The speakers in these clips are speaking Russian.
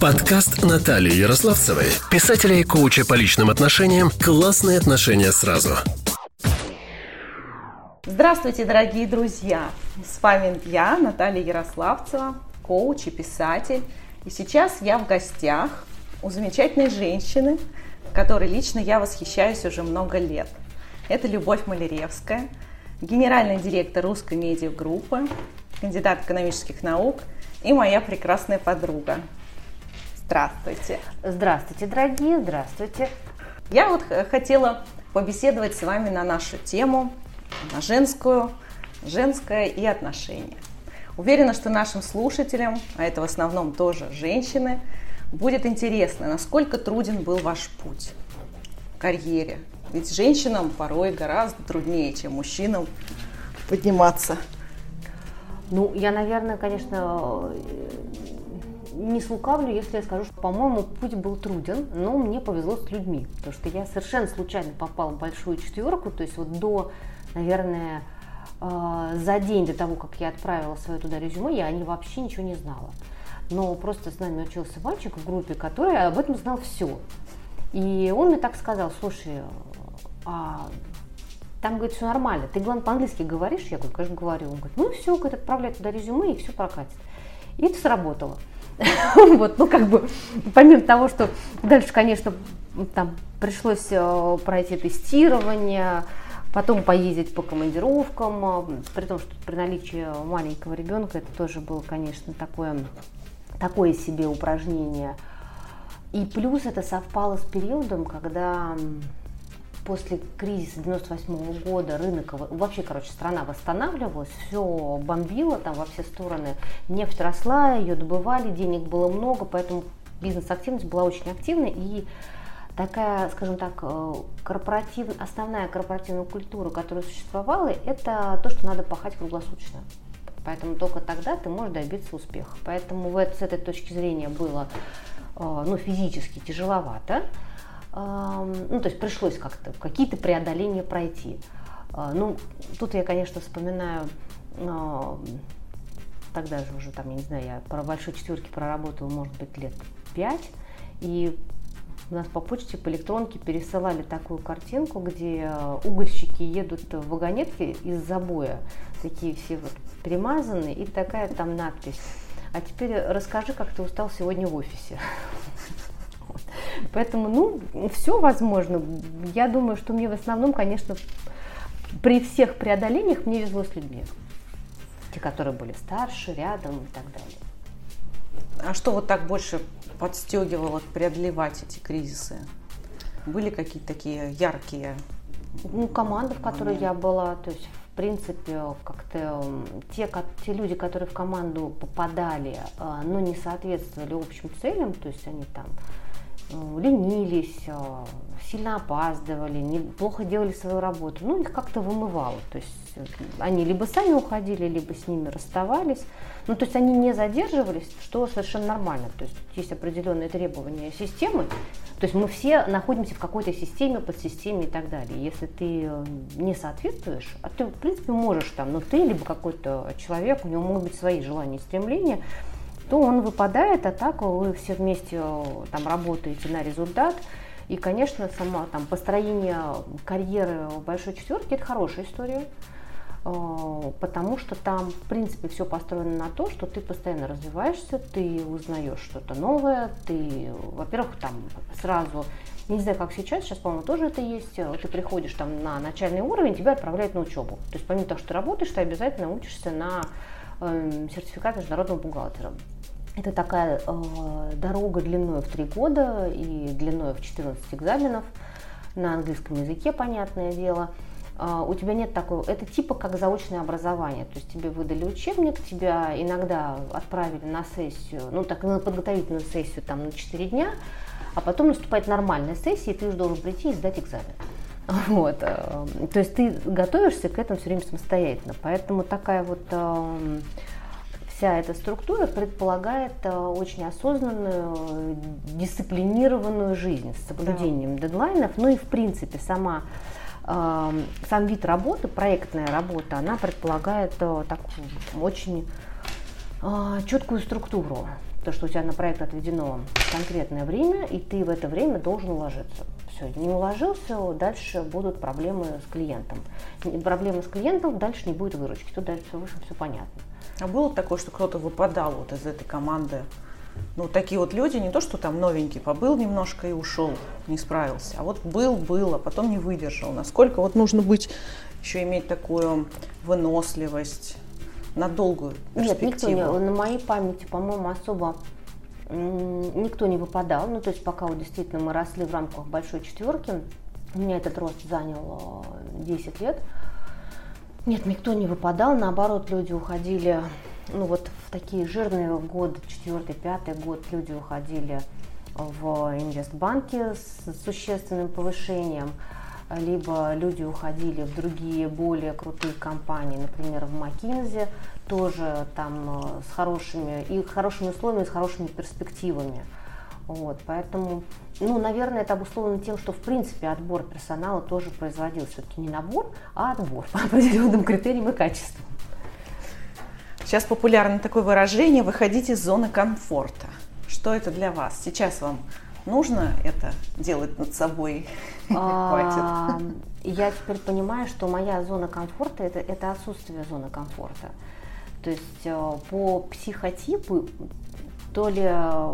Подкаст Натальи Ярославцевой, писателя и коуча по личным отношениям «Классные отношения сразу». Здравствуйте, дорогие друзья! С вами я, Наталья Ярославцева, коуч и писатель. И сейчас я в гостях у замечательной женщины, которой лично я восхищаюсь уже много лет. Это Любовь Маляревская, генеральный директор русской медиагруппы, кандидат экономических наук и моя прекрасная подруга. Здравствуйте. Здравствуйте, дорогие, здравствуйте. Я вот хотела побеседовать с вами на нашу тему, на женскую, женское и отношения. Уверена, что нашим слушателям, а это в основном тоже женщины, будет интересно, насколько труден был ваш путь в карьере. Ведь женщинам порой гораздо труднее, чем мужчинам подниматься. Ну, я, наверное, конечно, не слукавлю, если я скажу, что, по-моему, путь был труден, но мне повезло с людьми, потому что я совершенно случайно попала в большую четверку, то есть вот до, наверное, э, за день до того, как я отправила свое туда резюме, я о ней вообще ничего не знала. Но просто с нами учился мальчик в группе, который об этом знал все. И он мне так сказал, слушай, а там, говорит, все нормально, ты, главное, по-английски говоришь? Я говорю, конечно, говорю. Он говорит, ну все, говорит, отправляй туда резюме, и все прокатит. И это сработало. Вот, ну как бы, помимо того, что дальше, конечно, там пришлось э, пройти тестирование, потом поездить по командировкам, э, при том, что при наличии маленького ребенка это тоже было, конечно, такое, такое себе упражнение. И плюс это совпало с периодом, когда после кризиса 98 года рынок, вообще, короче, страна восстанавливалась, все бомбило там во все стороны, нефть росла, ее добывали, денег было много, поэтому бизнес-активность была очень активной, и такая, скажем так, э, корпоратив, основная корпоративная культура, которая существовала, это то, что надо пахать круглосуточно. Поэтому только тогда ты можешь добиться успеха. Поэтому в, с этой точки зрения было э, ну, физически тяжеловато ну, то есть пришлось как-то какие-то преодоления пройти. А, ну, тут я, конечно, вспоминаю, тогда же уже, там, я не знаю, я про большой четверки проработала, может быть, лет пять, и у нас по почте, по электронке пересылали такую картинку, где угольщики едут в вагонетке из забоя, такие все вот перемазанные, и такая там надпись. А теперь расскажи, как ты устал сегодня в офисе. Поэтому, ну, все возможно. Я думаю, что мне в основном, конечно, при всех преодолениях мне везло с людьми. Те, которые были старше, рядом и так далее. А что вот так больше подстегивало преодолевать эти кризисы? Были какие-то такие яркие? Ну, команда, в которой я была, то есть в принципе, как-то те, те люди, которые в команду попадали, а, но не соответствовали общим целям, то есть они там ленились, э, сильно опаздывали, неплохо делали свою работу, ну, их как-то вымывало. То есть э, они либо сами уходили, либо с ними расставались. Ну, то есть они не задерживались, что совершенно нормально. То есть есть определенные требования системы. То есть мы все находимся в какой-то системе, подсистеме и так далее. Если ты не соответствуешь, а ты, в принципе, можешь там, но ты либо какой-то человек, у него могут быть свои желания и стремления, то он выпадает, а так вы все вместе э, там работаете на результат. И, конечно, сама там построение карьеры в большой четверке это хорошая история, э, потому что там, в принципе, все построено на то, что ты постоянно развиваешься, ты узнаешь что-то новое, ты, во-первых, там сразу не знаю, как сейчас, сейчас, по-моему, тоже это есть. Э, ты приходишь там на начальный уровень, тебя отправляют на учебу. То есть помимо того, что ты работаешь, ты обязательно учишься на э, сертификат международного бухгалтера. Это такая э, дорога длиной в 3 года и длиной в 14 экзаменов на английском языке, понятное дело. Э, у тебя нет такого, это типа как заочное образование, то есть тебе выдали учебник, тебя иногда отправили на сессию, ну так на подготовительную сессию там на 4 дня, а потом наступает нормальная сессия, и ты уже должен прийти и сдать экзамен. Вот. Э, то есть ты готовишься к этому все время самостоятельно. Поэтому такая вот э, вся эта структура предполагает э, очень осознанную, дисциплинированную жизнь с соблюдением да. дедлайнов, ну и в принципе сама э, сам вид работы, проектная работа, она предполагает э, такую очень четкую структуру. То, что у тебя на проект отведено конкретное время, и ты в это время должен уложиться. Все, не уложился, дальше будут проблемы с клиентом. Проблемы с клиентом, дальше не будет выручки. Тут дальше все выше, все понятно. А было такое, что кто-то выпадал вот из этой команды? Ну, такие вот люди, не то, что там новенький, побыл немножко и ушел, не справился. А вот был, был, а потом не выдержал. Насколько вот нужно быть, еще иметь такую выносливость на долгую перспективу? Нет, никто не, на моей памяти, по-моему, особо никто не выпадал. Ну, то есть пока вот действительно мы росли в рамках большой четверки, у меня этот рост занял 10 э, лет. Нет, никто не выпадал, наоборот, люди уходили, ну вот в такие жирные годы, четвертый, пятый год, люди уходили в инвестбанки с существенным повышением, либо люди уходили в другие более крутые компании, например, в McKinsey, тоже там э, с хорошими, и хорошими условиями, с хорошими перспективами. Вот, поэтому, ну, наверное, это обусловлено тем, что, в принципе, отбор персонала тоже производился все-таки не набор, а отбор по определенным критериям и качествам. Сейчас популярно такое выражение «выходить из зоны комфорта». Что это для вас? Сейчас вам нужно это делать над собой? А, я теперь понимаю, что моя зона комфорта это, это отсутствие зоны комфорта. То есть э, по психотипу то ли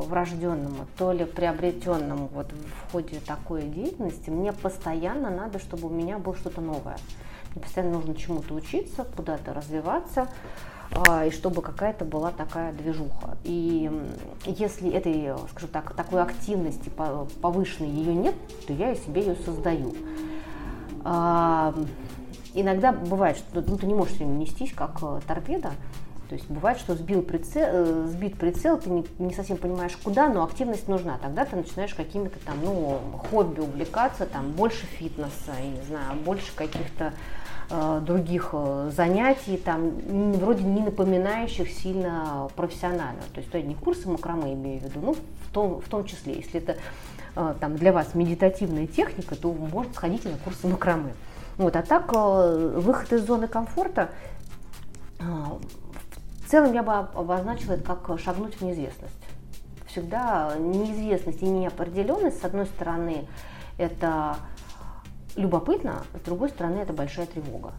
врожденному, то ли приобретенному вот в ходе такой деятельности, мне постоянно надо, чтобы у меня было что-то новое. Мне постоянно нужно чему-то учиться, куда-то развиваться, а, и чтобы какая-то была такая движуха. И если этой, скажем так, такой активности повышенной ее нет, то я и себе ее создаю. Иногда бывает, что ну, ты не можешь все время нестись, как э, торпеда, то есть бывает, что сбил прицел, э, сбит прицел, ты не, не совсем понимаешь куда, но активность нужна. Тогда ты начинаешь какими-то там, ну, хобби увлекаться, там, больше фитнеса, я не знаю, больше каких-то э, других э, занятий, там, вроде не напоминающих сильно профессионально. То есть, то не курсы макраме имею в виду, ну, в том, в том числе, если это э, там, для вас медитативная техника, то можно сходить на курсы макраме. Вот, а так, э, выход из зоны комфорта э, целом я бы обозначила это как шагнуть в неизвестность. Всегда неизвестность и неопределенность, с одной стороны, это любопытно, с другой стороны, это большая тревога.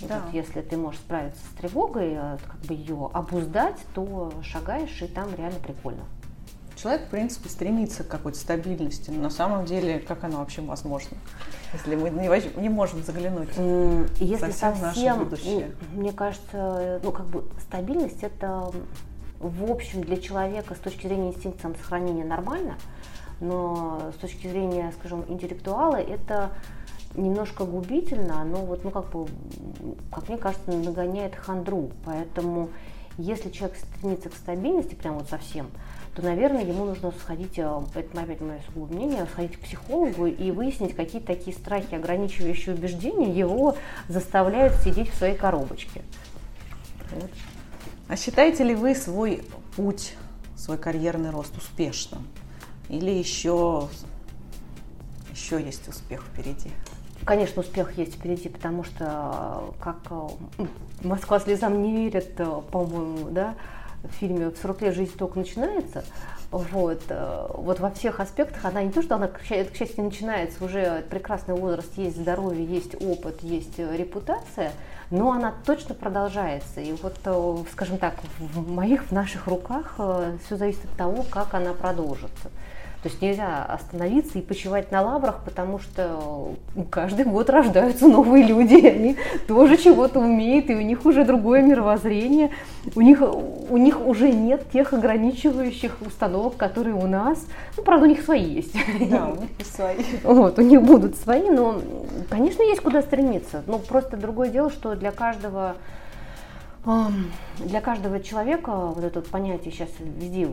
Да. Вот если ты можешь справиться с тревогой, э, как бы ее обуздать, то шагаешь, и там реально прикольно. Человек, в принципе, стремится к какой-то стабильности, но на самом деле, как она вообще возможна, если мы не, не можем заглянуть если совсем, совсем в наше будущее? Мне кажется, ну, как бы стабильность это в общем для человека с точки зрения инстинкта самосохранения нормально, но с точки зрения, скажем, интеллектуала это немножко губительно, но вот, ну, как бы, как мне кажется, нагоняет хандру. Поэтому если человек стремится к стабильности, прям вот совсем, то, наверное, ему нужно сходить, э, это опять мое сугубое мнение, сходить к психологу и выяснить, какие такие страхи, ограничивающие убеждения его заставляют сидеть в своей коробочке. Вот. А считаете ли вы свой путь, свой карьерный рост успешным? Или еще, еще есть успех впереди? Конечно, успех есть впереди, потому что, как э, Москва слезам не верит, э, по-моему, да, в фильме «В 40 лет жизнь только начинается», вот, э, вот во всех аспектах она не то, что она, к счастью, начинается уже прекрасный возраст, есть здоровье, есть опыт, есть э, репутация, но она точно продолжается. И вот, э, скажем так, в моих, в наших руках все зависит от того, как она продолжится. То есть нельзя остановиться и почивать на лаврах, потому что каждый год рождаются новые люди, они тоже чего-то умеют, и у них уже другое мировоззрение, у них, у них уже нет тех ограничивающих установок, которые у нас. Ну, правда, у них свои есть. Да, у них свои. Вот, у них будут свои, но, конечно, есть куда стремиться. Но просто другое дело, что для каждого для каждого человека вот это понятие сейчас везде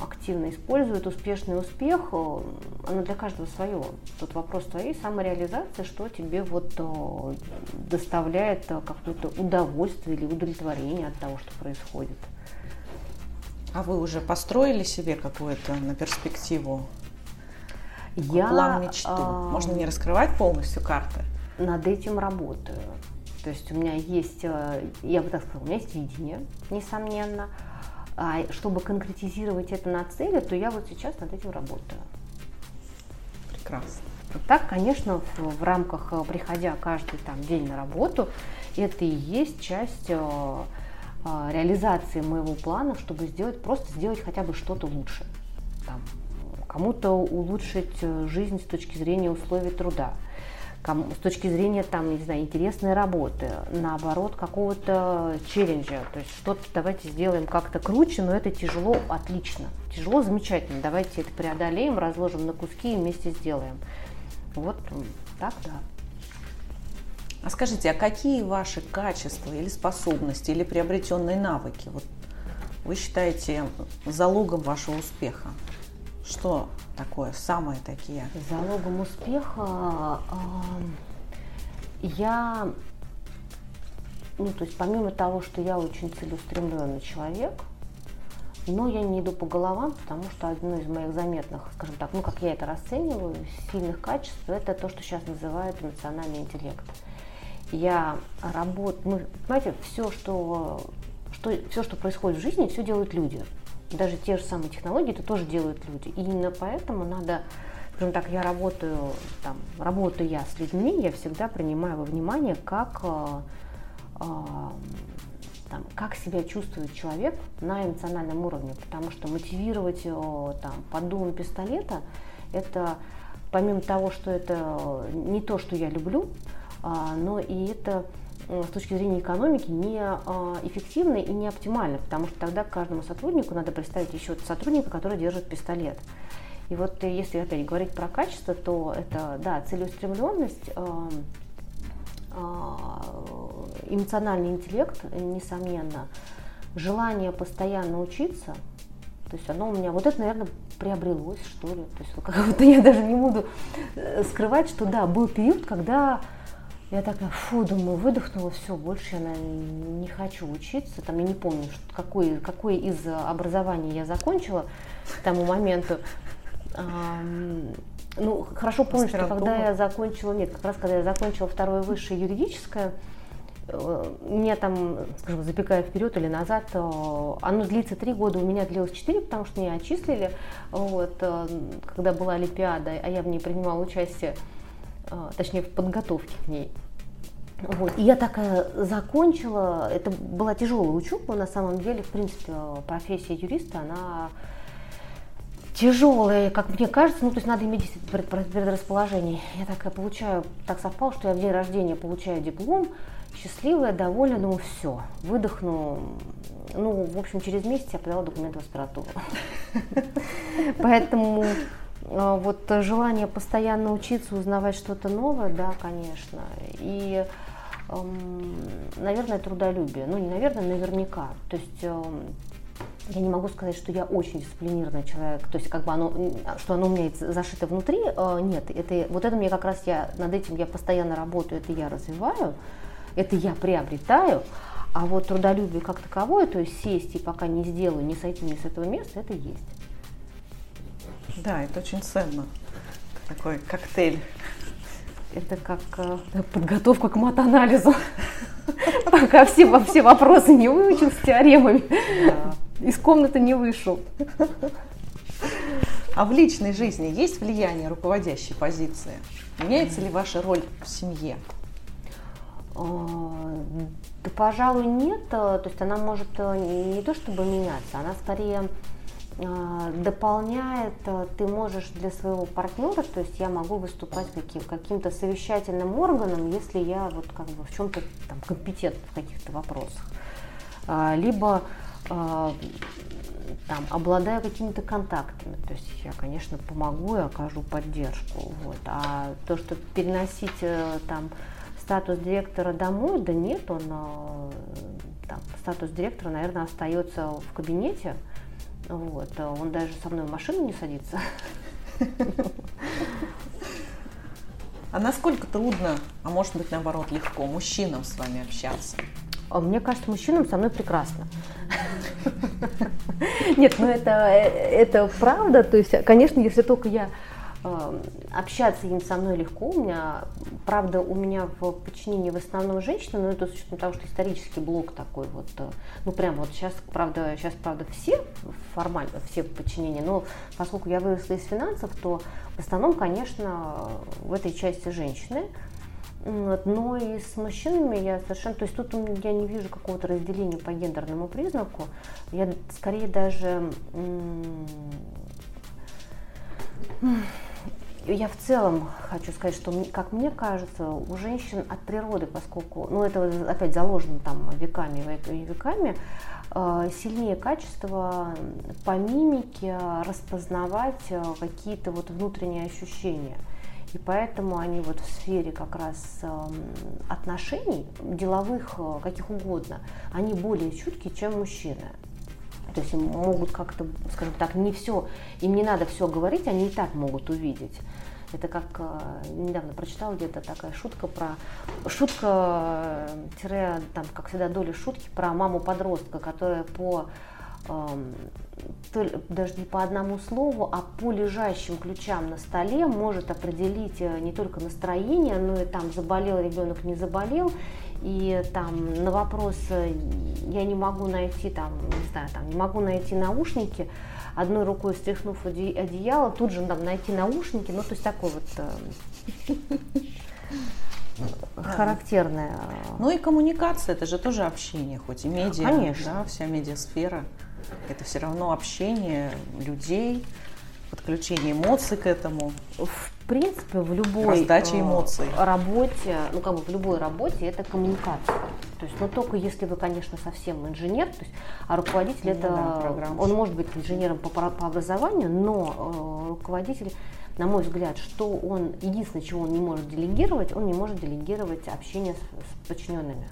активно используют, успешный успех, э, оно для каждого свое. Тут вопрос твоей самореализации, что тебе вот э, доставляет э, какое-то удовольствие или удовлетворение от того, что происходит. А вы уже построили себе какую-то на перспективу Я, план мечту? А... Можно не раскрывать полностью карты? Над этим работаю. То есть у меня есть, э, я бы так сказала, у меня есть видение, несомненно. А чтобы конкретизировать это на цели, то я вот сейчас над этим работаю. Прекрасно. Так, конечно, в, в рамках, э, приходя каждый там, день на работу, это и есть часть э, э, реализации моего плана, чтобы сделать, просто сделать хотя бы что-то лучше. Там, кому-то улучшить э, жизнь с точки зрения условий труда, кому, с точки зрения там, не знаю, интересной работы, наоборот, какого-то челленджа. То есть что-то давайте сделаем как-то круче, но это тяжело, отлично. Тяжело, замечательно. Давайте это преодолеем, разложим на куски и вместе сделаем. Вот так, да. А скажите, а какие ваши качества или способности, или приобретенные навыки вот, вы считаете залогом вашего успеха? Что такое, самые такие? Залогом успеха я, ну, то есть помимо того, что я очень целеустремленный человек, но я не иду по головам, потому что одно из моих заметных, скажем так, ну как я это расцениваю, сильных качеств, это то, что сейчас называют эмоциональный интеллект. Я работаю, ну, понимаете, все, что, что, все, что происходит в жизни, все делают люди. Даже те же самые технологии это тоже делают люди. И именно поэтому надо, скажем так, я работаю, там, работаю я с людьми, я всегда принимаю во внимание, как э, э, там, как себя чувствует человек на эмоциональном уровне, потому что мотивировать его там, под дулом пистолета, это помимо того, что это не то, что я люблю, а, но и это с точки зрения экономики не а, эффективно и не оптимально, потому что тогда каждому сотруднику надо представить еще сотрудника, который держит пистолет. И вот если опять говорить про качество, то это, да, целеустремленность, а, эмоциональный интеллект, несомненно, желание постоянно учиться, то есть оно у меня, вот это, наверное, приобрелось, что ли. То есть как будто я даже не буду э, скрывать, что да, был период, когда я такая, фу, думаю, выдохнула, все, больше я наверное, не хочу учиться. Там я не помню, что, какое, какое из образований я закончила к тому моменту. Ну, хорошо помню, что когда я закончила, нет, как раз когда я закончила второе высшее юридическое, э, меня там, скажем, запекая вперед или назад, э, оно длится три года, у меня длилось четыре, потому что меня отчислили, вот, э, когда была Олимпиада, а я в ней принимала участие, точнее, в подготовке к ней. Вот. И я такая закончила, это была тяжелая учеба, на самом деле, в принципе, профессия юриста, она тяжелые, как мне кажется, ну, то есть надо иметь предрасположение. Я так получаю, так совпало, что я в день рождения получаю диплом, счастливая, довольна, думаю, все, выдохну. Ну, в общем, через месяц я подала документы в аспиратуру. Поэтому а, вот желание постоянно учиться, узнавать что-то новое, да, конечно. И, наверное, трудолюбие. Ну, не наверное, наверняка. То есть я не могу сказать, что я очень дисциплинированный человек, то есть как бы оно, что оно у меня зашито внутри, э, нет, это, вот это мне как раз я, над этим я постоянно работаю, это я развиваю, это я приобретаю, а вот трудолюбие как таковое, то есть сесть и пока не сделаю, не сойти ни с этого места, это есть. Да, это очень ценно. Такой коктейль. Это как э, подготовка к матанализу. Пока все, все вопросы не выучил с теоремами из комнаты не вышел. А в личной жизни есть влияние руководящей позиции? Меняется ли ваша роль в семье? А, да, пожалуй, нет. То есть она может э, не то чтобы меняться, она скорее дополняет, э, ты можешь для своего партнера, то есть я могу выступать каким, каким-то совещательным органом, если я вот как бы в чем-то там компетент в каких-то вопросах. А, либо там, обладаю какими-то контактами, то есть я, конечно, помогу и окажу поддержку. Вот. А то, что переносить э, там статус директора домой, да нет, он э, там, статус директора, наверное, остается в кабинете. Вот. Он даже со мной в машину не садится. А насколько трудно, а может быть наоборот легко, мужчинам с вами общаться? А мне кажется, мужчинам со мной прекрасно. Нет, ну это, это правда. То есть, конечно, если только я Э, общаться им со мной легко. У меня, правда, у меня в подчинении в основном женщины, но это с учетом того, что исторический блок такой вот, э, ну прям вот сейчас, правда, сейчас, правда, все формально, все в подчинении, но поскольку я выросла из финансов, то в основном, конечно, в этой части женщины. Но и с мужчинами я совершенно, то есть тут я не вижу какого-то разделения по гендерному признаку. Я скорее даже я в целом хочу сказать, что, как мне кажется, у женщин от природы, поскольку, ну это опять заложено там веками и веками, э, сильнее качество по мимике распознавать э, какие-то вот внутренние ощущения. И поэтому они вот в сфере как раз эм, отношений, деловых, э, каких угодно, они более чуткие, чем мужчины. То есть им могут как-то, скажем так, не все, им не надо все говорить, они и так могут увидеть. Это как э, недавно прочитала где-то такая шутка про шутка тире, там, как всегда, доля шутки про маму подростка, которая по эм, даже не по одному слову, а по лежащим ключам на столе может определить э, не только настроение, но и там заболел ребенок, не заболел, и там на вопрос я не могу найти там, не знаю, там не могу найти наушники, одной рукой стряхнув одеяло, тут же там найти наушники, ну то есть такой вот э, характерное. Ну и коммуникация, это же тоже общение, хоть и медиа, Конечно. Да, вся медиасфера, это все равно общение людей, подключение эмоций к этому. В принципе, в любой Раздача э, эмоций. работе, ну как бы в любой работе это коммуникация. То есть, ну только если вы, конечно, совсем инженер, то есть, а руководитель ну, это, да, он может быть инженером по, по образованию, но э, руководитель, на мой взгляд, что он, единственное, чего он не может делегировать, он не может делегировать общение с, с подчиненными.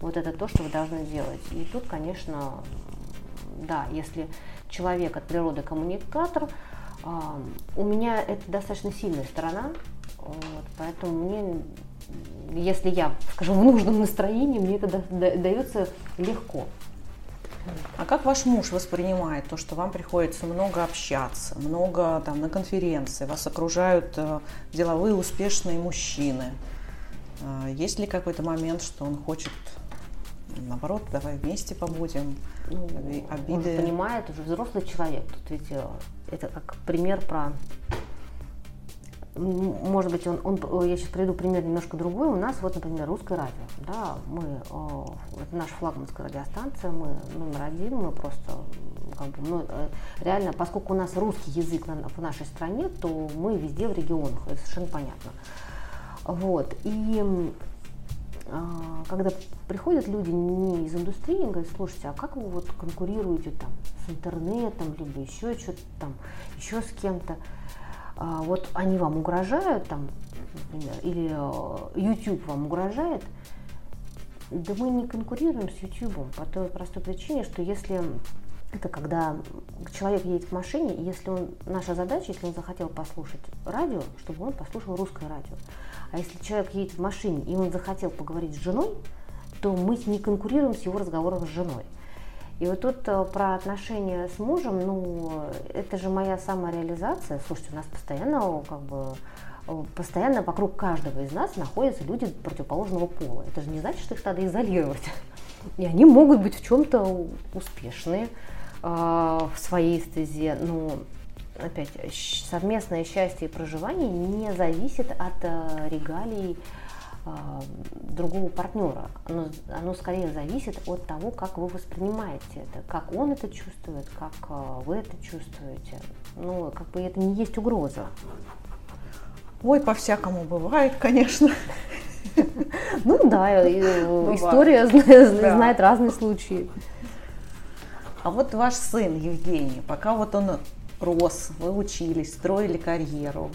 Вот это то, что вы должны делать. И тут, конечно, да, если человек от природы коммуникатор, у меня это достаточно сильная сторона, вот, поэтому мне, если я, скажем, в нужном настроении, мне это дается легко. А как ваш муж воспринимает то, что вам приходится много общаться, много там на конференции, вас окружают э, деловые успешные мужчины? Э, есть ли какой-то момент, что он хочет наоборот, давай вместе побудем, ну, обиды. Он понимает, уже взрослый человек. Тут ведь э, это как пример про может быть, он, он, э, я сейчас приведу пример немножко другой. У нас вот, например, русское радио. Да, мы, э, это наша флагманская радиостанция, мы номер один, мы просто, как бы, мы, реально, поскольку у нас русский язык в нашей стране, то мы везде в регионах, это совершенно понятно. Вот, и когда приходят люди не из индустрии, говорят, слушайте, а как вы вот конкурируете там с интернетом, либо еще что-то там, еще с кем-то, а, вот они вам угрожают там, например, или э, YouTube вам угрожает, да мы не конкурируем с YouTube по той простой причине, что если это когда человек едет в машине, и если он, наша задача, если он захотел послушать радио, чтобы он послушал русское радио. А если человек едет в машине, и он захотел поговорить с женой, то мы не конкурируем с его разговором с женой. И вот тут э, про отношения с мужем, ну, это же моя самореализация. Слушайте, у нас постоянно как бы постоянно вокруг каждого из нас находятся люди противоположного пола. Это же не значит, что их надо изолировать. И они могут быть в чем-то успешные, в своей стезе, но опять совместное счастье и проживание не зависит от э, регалий э, другого партнера. Оно, оно скорее зависит от того, как вы воспринимаете это, как он это чувствует, как вы это чувствуете. Ну, как бы это не есть угроза. Ой, по-всякому бывает, конечно. Ну да, история знает разные случаи. А вот ваш сын Евгений, пока вот он рос, вы учились, строили карьеру.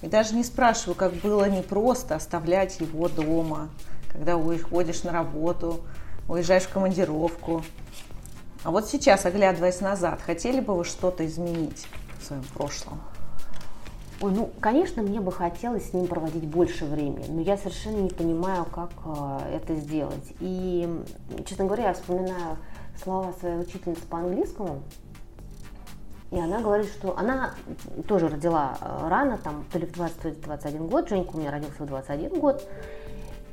И даже не спрашиваю, как было непросто оставлять его дома, когда уходишь на работу, уезжаешь в командировку. А вот сейчас, оглядываясь назад, хотели бы вы что-то изменить в своем прошлом? Ой, ну, конечно, мне бы хотелось с ним проводить больше времени, но я совершенно не понимаю, как э, это сделать. И, честно говоря, я вспоминаю слова своей учительницы по английскому. И она говорит, что она тоже родила э, рано, там, то ли в 20, то ли в 21 год, Женька у меня родился в 21 год.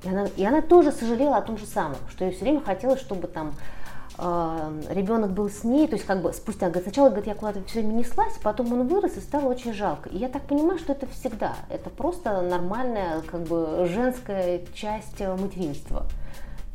И она, и она тоже сожалела о том же самом, что ей все время хотелось, чтобы там э, ребенок был с ней, то есть как бы спустя, говорит, сначала, говорит, я куда-то все время неслась, потом он вырос и стало очень жалко. И я так понимаю, что это всегда, это просто нормальная как бы женская часть э, материнства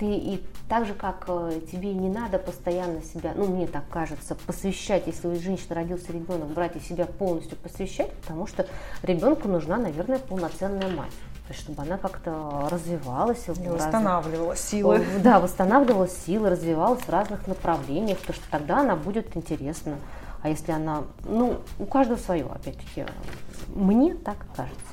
ты и так же, как э, тебе не надо постоянно себя, ну, мне так кажется, посвящать, если у женщины родился ребенок, брать и себя полностью посвящать, потому что ребенку нужна, наверное, полноценная мать. Чтобы она как-то развивалась. И восстанавливала разных, силы. Да, восстанавливала силы, развивалась в разных направлениях, потому что тогда она будет интересна. А если она, ну, у каждого свое, опять-таки, мне так кажется.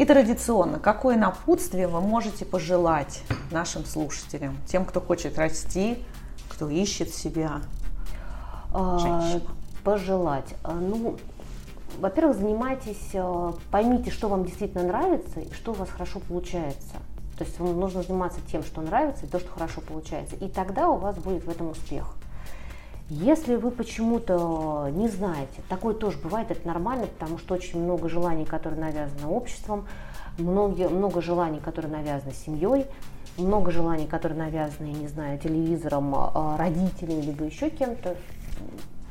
И традиционно, какое напутствие вы можете пожелать нашим слушателям, тем, кто хочет расти, кто ищет себя? А, женщина? Пожелать. А, ну, во-первых, занимайтесь, а, поймите, что вам действительно нравится и что у вас хорошо получается. То есть вам нужно заниматься тем, что нравится, и то, что хорошо получается. И тогда у вас будет в этом успех. Если вы почему-то не знаете, такое тоже бывает, это нормально, потому что очень много желаний, которые навязаны обществом, много, много желаний, которые навязаны семьей, много желаний, которые навязаны, я не знаю, телевизором, а, родителями, либо еще кем-то.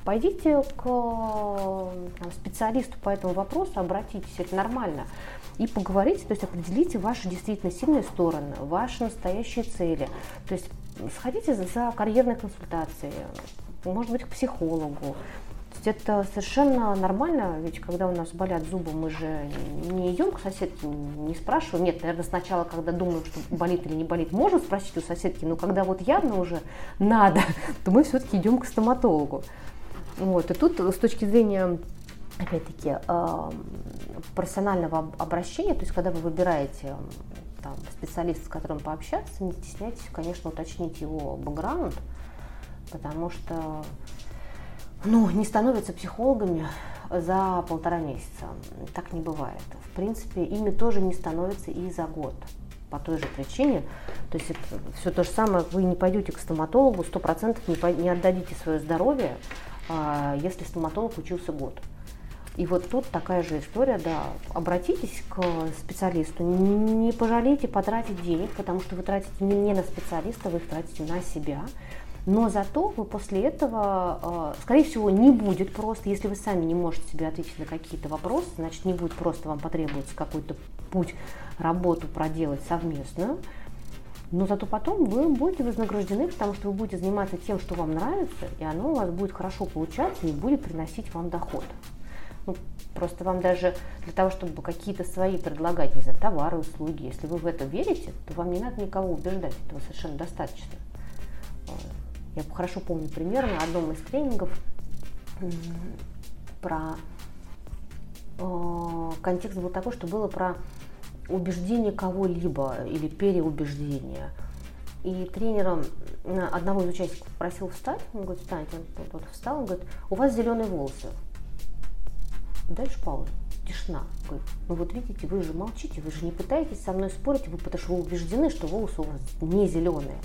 Пойдите к там, специалисту по этому вопросу, обратитесь, это нормально. И поговорите, то есть определите ваши действительно сильные стороны, ваши настоящие цели. То есть сходите за карьерной консультацией, может быть, к психологу. То есть это совершенно нормально, ведь когда у нас болят зубы, мы же не идем к соседке, не спрашиваем. Нет, наверное, сначала, когда думаем, что болит или не болит, можно спросить у соседки, но когда вот явно уже надо, то мы все-таки идем к стоматологу. Вот. И тут с точки зрения опять-таки, профессионального обращения, то есть когда вы выбираете там, специалиста, с которым пообщаться, не стесняйтесь, конечно, уточнить его бэкграунд, потому что ну, не становятся психологами за полтора месяца. Так не бывает. В принципе, ими тоже не становятся и за год по той же причине. То есть это все то же самое, вы не пойдете к стоматологу, сто процентов не, не отдадите свое здоровье, а, если стоматолог учился год. И вот тут такая же история, да, обратитесь к специалисту, не пожалейте потратить денег, потому что вы тратите не на специалиста, вы их тратите на себя, но зато вы после этого, э, скорее всего, не будет просто, если вы сами не можете себе ответить на какие-то вопросы, значит, не будет просто, вам потребуется какой-то путь, работу проделать совместную. Но зато потом вы будете вознаграждены, потому что вы будете заниматься тем, что вам нравится, и оно у вас будет хорошо получаться и будет приносить вам доход. Ну, просто вам даже для того, чтобы какие-то свои предлагать, не знаю, товары, услуги, если вы в это верите, то вам не надо никого убеждать, этого совершенно достаточно. Я хорошо помню пример на одном из тренингов про э, контекст был такой, что было про убеждение кого-либо или переубеждение. И тренером одного из участников попросил встать, он говорит, встаньте, он тот встал, он говорит, у вас зеленые волосы. Дальше пауза, тишина. Говорит, ну вот видите, вы же молчите, вы же не пытаетесь со мной спорить, вы потому что вы убеждены, что волосы у вас не зеленые.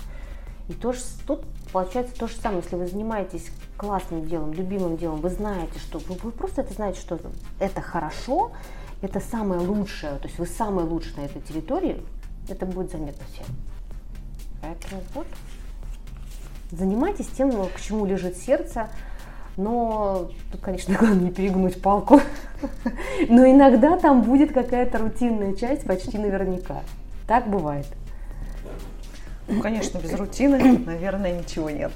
И то же, тут получается то же самое, если вы занимаетесь классным делом, любимым делом, вы знаете, что вы, вы просто это знаете, что это хорошо, это самое лучшее, то есть вы самый лучший на этой территории, это будет заметно всем. Поэтому вот, занимайтесь тем, к чему лежит сердце, но тут, конечно, главное не перегнуть палку. Но иногда там будет какая-то рутинная часть, почти наверняка. Так бывает. Ну, конечно, без рутины, наверное, ничего нет.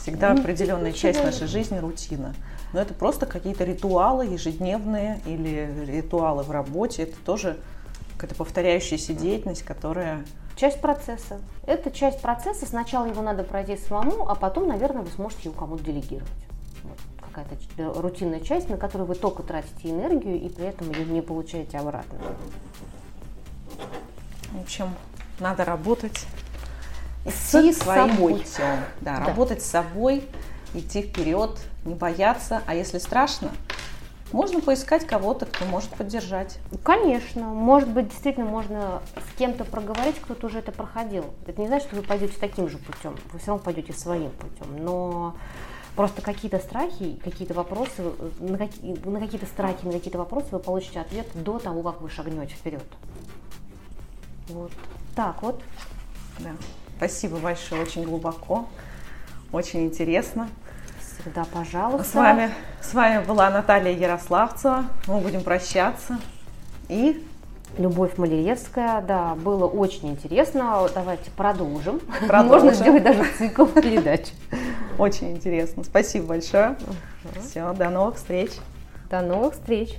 Всегда ну, определенная часть нашей жизни рутина. Но это просто какие-то ритуалы ежедневные или ритуалы в работе. Это тоже какая-то повторяющаяся деятельность, которая... Часть процесса. Это часть процесса. Сначала его надо пройти самому, а потом, наверное, вы сможете его кому-то делегировать. Вот какая-то рутинная часть, на которую вы только тратите энергию и при этом ее не получаете обратно. В общем, надо работать идти своим собой. путем. Да, да, работать с собой, идти вперед, не бояться. А если страшно, можно поискать кого-то, кто может поддержать. Конечно. Может быть, действительно можно с кем-то проговорить, кто-то уже это проходил. Это не значит, что вы пойдете таким же путем. Вы все равно пойдете своим путем. Но Просто какие-то страхи, какие-то вопросы, на, какие, на какие-то страхи, на какие-то вопросы вы получите ответ до того, как вы шагнете вперед. Вот. Так вот. Да. Спасибо большое, очень глубоко, очень интересно. Всегда, пожалуйста. С вами, с вами была Наталья Ярославцева. Мы будем прощаться. И Любовь Малиевская, да, было очень интересно. Давайте продолжим. Продолжим. Можно сделать даже цикл передач. Очень интересно. Спасибо большое. Все, до новых встреч. До новых встреч.